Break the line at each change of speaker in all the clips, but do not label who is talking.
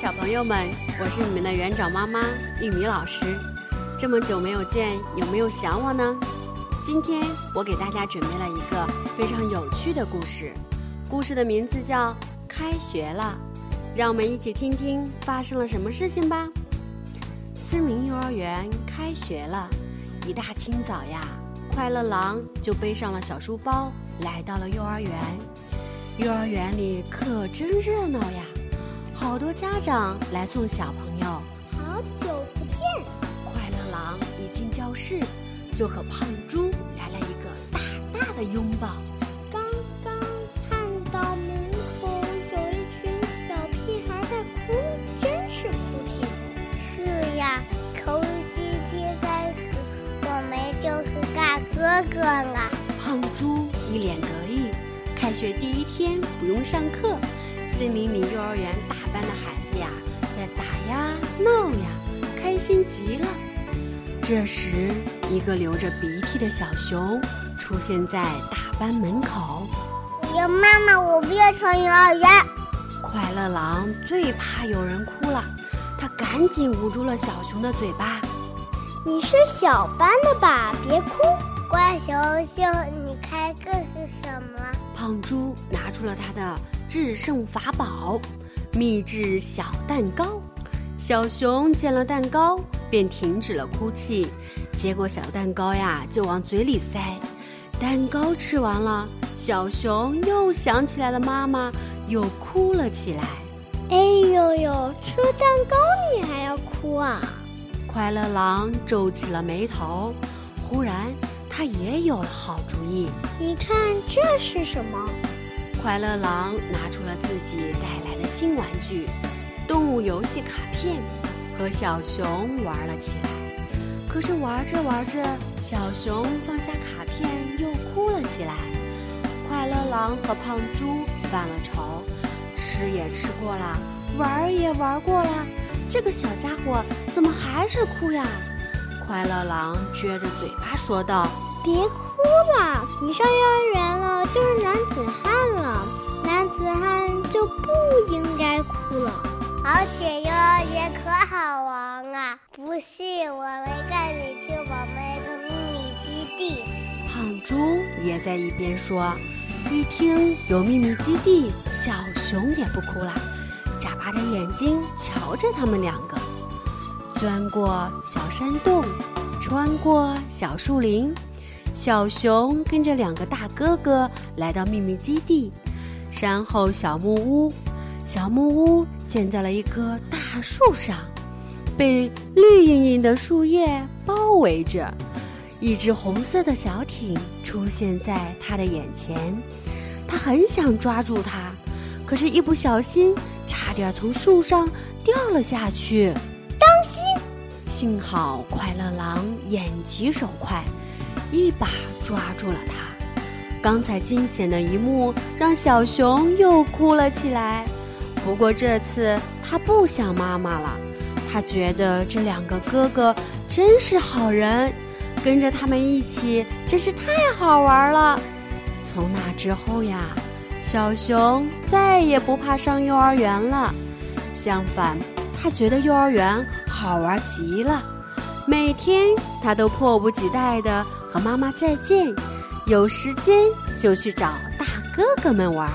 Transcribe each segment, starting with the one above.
小朋友们，我是你们的园长妈妈玉米老师。这么久没有见，有没有想我呢？今天我给大家准备了一个非常有趣的故事，故事的名字叫《开学了》，让我们一起听听发生了什么事情吧。森林幼儿园开学了，一大清早呀，快乐狼就背上了小书包，来到了幼儿园。幼儿园里可真热闹呀！好多家长来送小朋友。
好久不见！
快乐狼一进教室，就和胖猪来了一个大大的拥抱。
刚刚看到门口有一群小屁孩在哭，真是哭屁股。
是呀，口姐姐该死，我们就是大哥哥了。
胖猪一脸得意，开学第一天不用上课。森林里幼儿园大班的孩子呀，在打呀闹呀，开心极了。这时，一个流着鼻涕的小熊出现在大班门口。
我要妈妈，我不要上幼儿园。
快乐狼最怕有人哭了，他赶紧捂住了小熊的嘴巴。
你是小班的吧？别哭。
乖熊熊，你开个是什么？
胖猪拿出了他的制胜法宝——秘制小蛋糕。小熊见了蛋糕，便停止了哭泣，接过小蛋糕呀，就往嘴里塞。蛋糕吃完了，小熊又想起来了妈妈，又哭了起来。
哎呦呦，吃蛋糕你还要哭啊？
快乐狼皱起了眉头，忽然。他也有了好主意。
你看这是什么？
快乐狼拿出了自己带来的新玩具——动物游戏卡片，和小熊玩了起来。可是玩着玩着，小熊放下卡片，又哭了起来。快乐狼和胖猪犯了愁：吃也吃过了，玩也玩过了，这个小家伙怎么还是哭呀？快乐狼撅着嘴巴说道。
别哭了，你上幼儿园了，就是男子汉了。子汉就不应该哭了。
而且幼儿园可好玩啊！不信，我们带你去我们的秘密基地。
胖猪也在一边说。一听有秘密基地，小熊也不哭了，眨巴着眼睛瞧着他们两个，钻过小山洞，穿过小树林。小熊跟着两个大哥哥来到秘密基地，山后小木屋。小木屋建在了一棵大树上，被绿莹莹的树叶包围着。一只红色的小艇出现在他的眼前，他很想抓住它，可是，一不小心差点从树上掉了下去。
当心！
幸好快乐狼眼疾手快。一把抓住了他，刚才惊险的一幕让小熊又哭了起来。不过这次他不想妈妈了，他觉得这两个哥哥真是好人，跟着他们一起真是太好玩了。从那之后呀，小熊再也不怕上幼儿园了，相反，他觉得幼儿园好玩极了，每天他都迫不及待的。和妈妈再见，有时间就去找大哥哥们玩。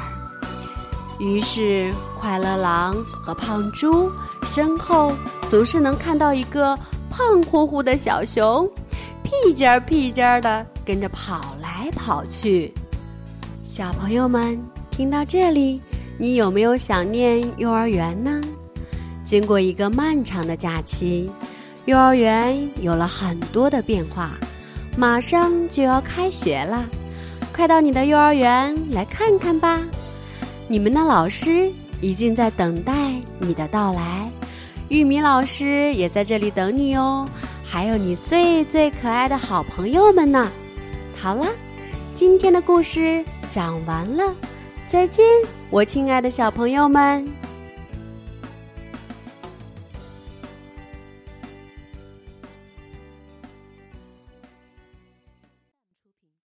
于是，快乐狼和胖猪身后总是能看到一个胖乎乎的小熊，屁颠儿屁颠儿的跟着跑来跑去。小朋友们，听到这里，你有没有想念幼儿园呢？经过一个漫长的假期，幼儿园有了很多的变化。马上就要开学了，快到你的幼儿园来看看吧！你们的老师已经在等待你的到来，玉米老师也在这里等你哦，还有你最最可爱的好朋友们呢。好了，今天的故事讲完了，再见，我亲爱的小朋友们。